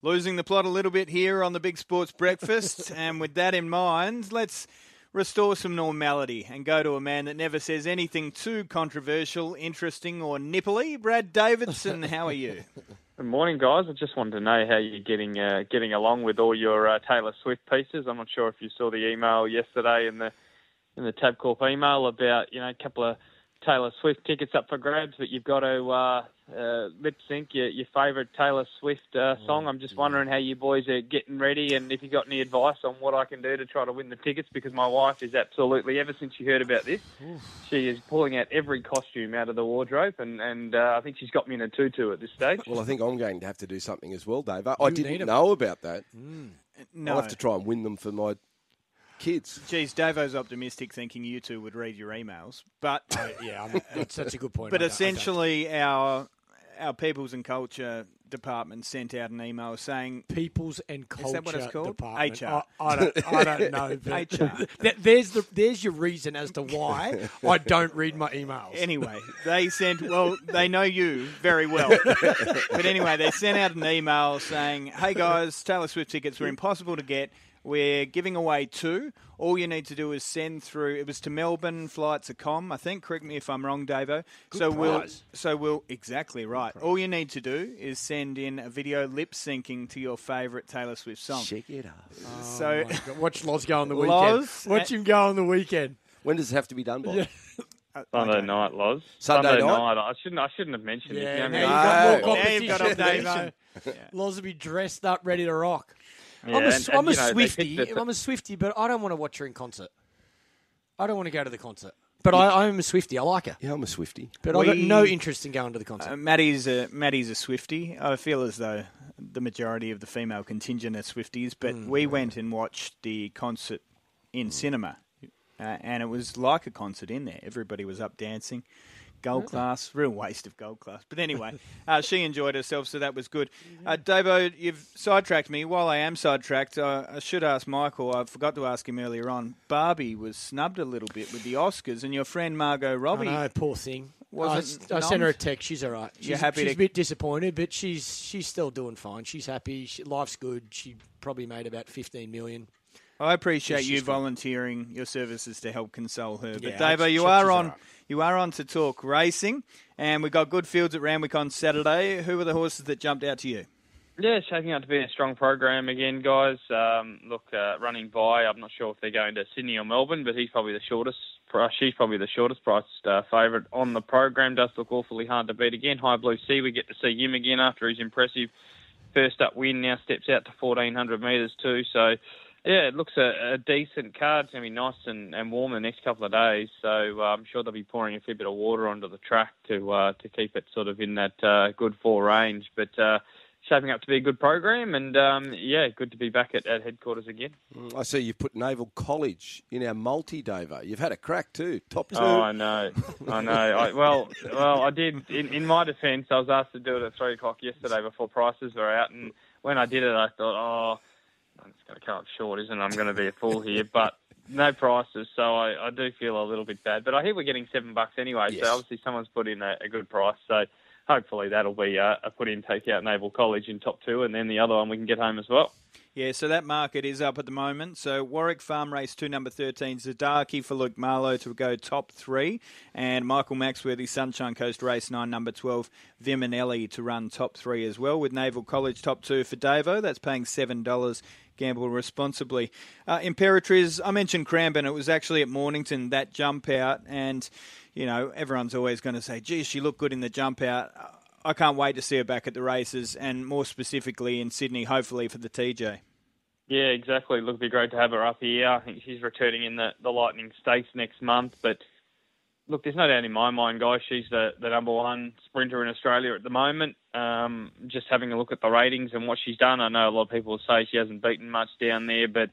Losing the plot a little bit here on the Big Sports Breakfast, and with that in mind, let's restore some normality and go to a man that never says anything too controversial, interesting, or nipply. Brad Davidson, how are you? Good morning, guys. I just wanted to know how you're getting uh, getting along with all your uh, Taylor Swift pieces. I'm not sure if you saw the email yesterday in the in the Tabcorp email about you know a couple of Taylor Swift tickets up for grabs, but you've got to uh, uh, lip sync your, your favourite Taylor Swift uh, song. I'm just wondering how you boys are getting ready and if you got any advice on what I can do to try to win the tickets because my wife is absolutely, ever since she heard about this, she is pulling out every costume out of the wardrobe and, and uh, I think she's got me in a tutu at this stage. Well, I think I'm going to have to do something as well, Dave. I You need didn't 'em. know about that. No. I'll have to try and win them for my kids. Geez, Davo's optimistic, thinking you two would read your emails, but yeah, I'm, that's, that's a good point. but I don't- I don't. essentially our our peoples and culture department sent out an email saying People's and Culture Is that what it's called? Department. HR. I, I don't, I don't know. HR. Th- there's the there's your reason as to why I don't read my emails. Anyway, they sent, well, they know you very well. but anyway, they sent out an email saying, hey guys, Taylor Swift tickets were impossible to get. We're giving away two. All you need to do is send through. It was to Melbourne flights of com, I think. Correct me if I'm wrong, Davo. so we'll, so we'll exactly right. All you need to do is send in a video lip syncing to your favourite Taylor Swift song. Check it out. so Oh my God. Watch Loz go on the weekend. Loz, Watch him go on the weekend. When does it have to be done by? Sunday night, Loz. Sunday night? I shouldn't. I shouldn't have mentioned Yeah, it. now You you've got more No. Now you've got competition. competition. Davo. Loz will be dressed up, ready to rock. Yeah, I'm a, and- am and, a you know, Swifty. the- I'm a Swifty, but I don't want to watch her in concert. I don't want to go to the concert. But I, I'm a Swifty. I like her. Yeah, I'm a Swifty. But I've got no interest in going to the concert. Uh, Maddie's a Maddie's a Swifty. I feel as though the majority of the female contingent are Swifties, but Mm. we went and watched the concert in cinema, uh, and it was like a concert in there. Everybody was up dancing. Gold class, real waste of gold class. But anyway, uh, she enjoyed herself, so that was good. Uh, Davo, you've sidetracked me. While I am sidetracked, uh, I should ask Michael. I forgot to ask him earlier on. Barbie was snubbed a little bit with the Oscars, and your friend Margot I Robbie. know, poor thing. I, I sent her a text. She's all right. She's, You're happy she's to- a bit disappointed, but she's she's still doing fine. She's happy. She, life's good. She probably made about fifteen million. I appreciate She's you good. volunteering your services to help console her. But Yeah, Davo, you are on right. you are on to talk racing, and we've got good fields at Randwick on Saturday. Who were the horses that jumped out to you? Yeah, it's shaping out to be a strong program again, guys. Um, look, uh, running by, I'm not sure if they're going to Sydney or Melbourne, but he's probably the shortest. pri- She's probably the shortest priced uh, favourite on the program. Does look awfully hard to beat again. High Blue Sea, we get to see him again after his impressive first up win. Now steps out to 1400 metres too. So, yeah, it looks a, a decent card. It's going to be nice and, and warm the next couple of days. So uh, I'm sure they'll be pouring a fair bit of water onto the track to uh, to keep it sort of in that uh, good four range. But uh, shaping up to be a good program, and um, yeah, good to be back at, at headquarters again. Mm, I see you've put Naval College in our multi Davo. You've had a crack too. Top two. Oh, I know, I know. I, well, well, I did. In, in my defence, I was asked to do it at three o'clock yesterday before prices were out, and when I did it, I thought, oh, up short, isn't it? I'm going to be a fool here, but. No prices, so I, I do feel a little bit bad. But I hear we're getting seven bucks anyway, Yes. so obviously someone's put in a, a good price. So hopefully that'll be uh, a put in, take out Naval College in top two, and then the other one we can get home as well. Yeah, so that market is up at the moment. So Warwick Farm Race 2, number 13, Zadaki for Luke Marlowe to go top three. And Michael Maxworthy, Sunshine Coast Race 9, number 12, Viminelli to run top three as well. With Naval College top two for Davo. That's paying $7. Gamble responsibly. Uh, Imperatriz, I mentioned Cranbourne. It was actually at Mornington, that jump out. And, you know, everyone's always going to say, geez, she looked good in the jump out. I can't wait to see her back at the races and more specifically in Sydney, hopefully for the TJ. Yeah, exactly. Look, it'd be great to have her up here. I think she's returning in the, the Lightning Stakes next month. But look, there's no doubt in my mind, guys, she's the, the number one sprinter in Australia at the moment. Um, just having a look at the ratings and what she's done, I know a lot of people say she hasn't beaten much down there, but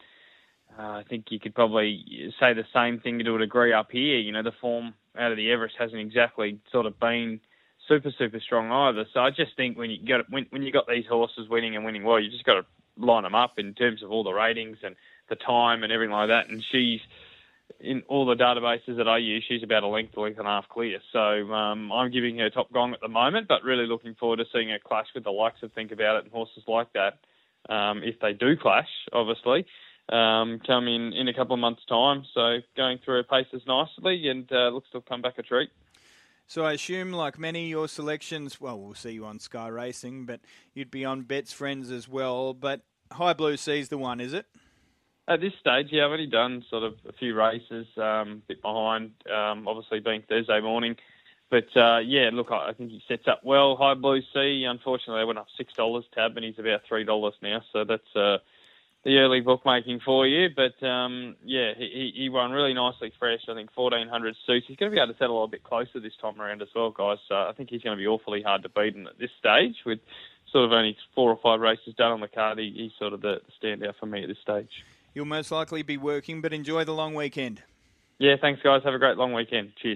uh, I think you could probably say the same thing to a degree up here. You know, the form out of the Everest hasn't exactly sort of been super super strong either. So I just think when you got when when you got these horses winning and winning well, you just got to line them up in terms of all the ratings and the time and everything like that. And she's in all the databases that I use, she's about a length, a length and a half clear. So um, I'm giving her top gong at the moment, but really looking forward to seeing her clash with the likes of Think About It and horses like that um, if they do clash, obviously, um, come in in a couple of months' time. So going through her paces nicely and uh, looks to come back a treat. So I assume, like many your selections, well, we'll see you on Sky Racing, but you'd be on Bet's Friends as well. But High Blue Sea's the one, is it? At this stage, yeah, I've only done sort of a few races, um, a bit behind, um, obviously being Thursday morning. But uh, yeah, look, I think he sets up well. High Blue Sea, unfortunately, they went up six dollars tab, and he's about three dollars now. So that's uh, the early bookmaking for you. But um, yeah, he, he won really nicely fresh. I think fourteen hundred suits. He's going to be able to settle a little bit closer this time around as well, guys. So I think he's going to be awfully hard to beat. And at this stage, with sort of only four or five races done on the card, he, he's sort of the, the standout for me at this stage. You'll most likely be working, but enjoy the long weekend. Yeah, thanks, guys. Have a great long weekend. Cheers.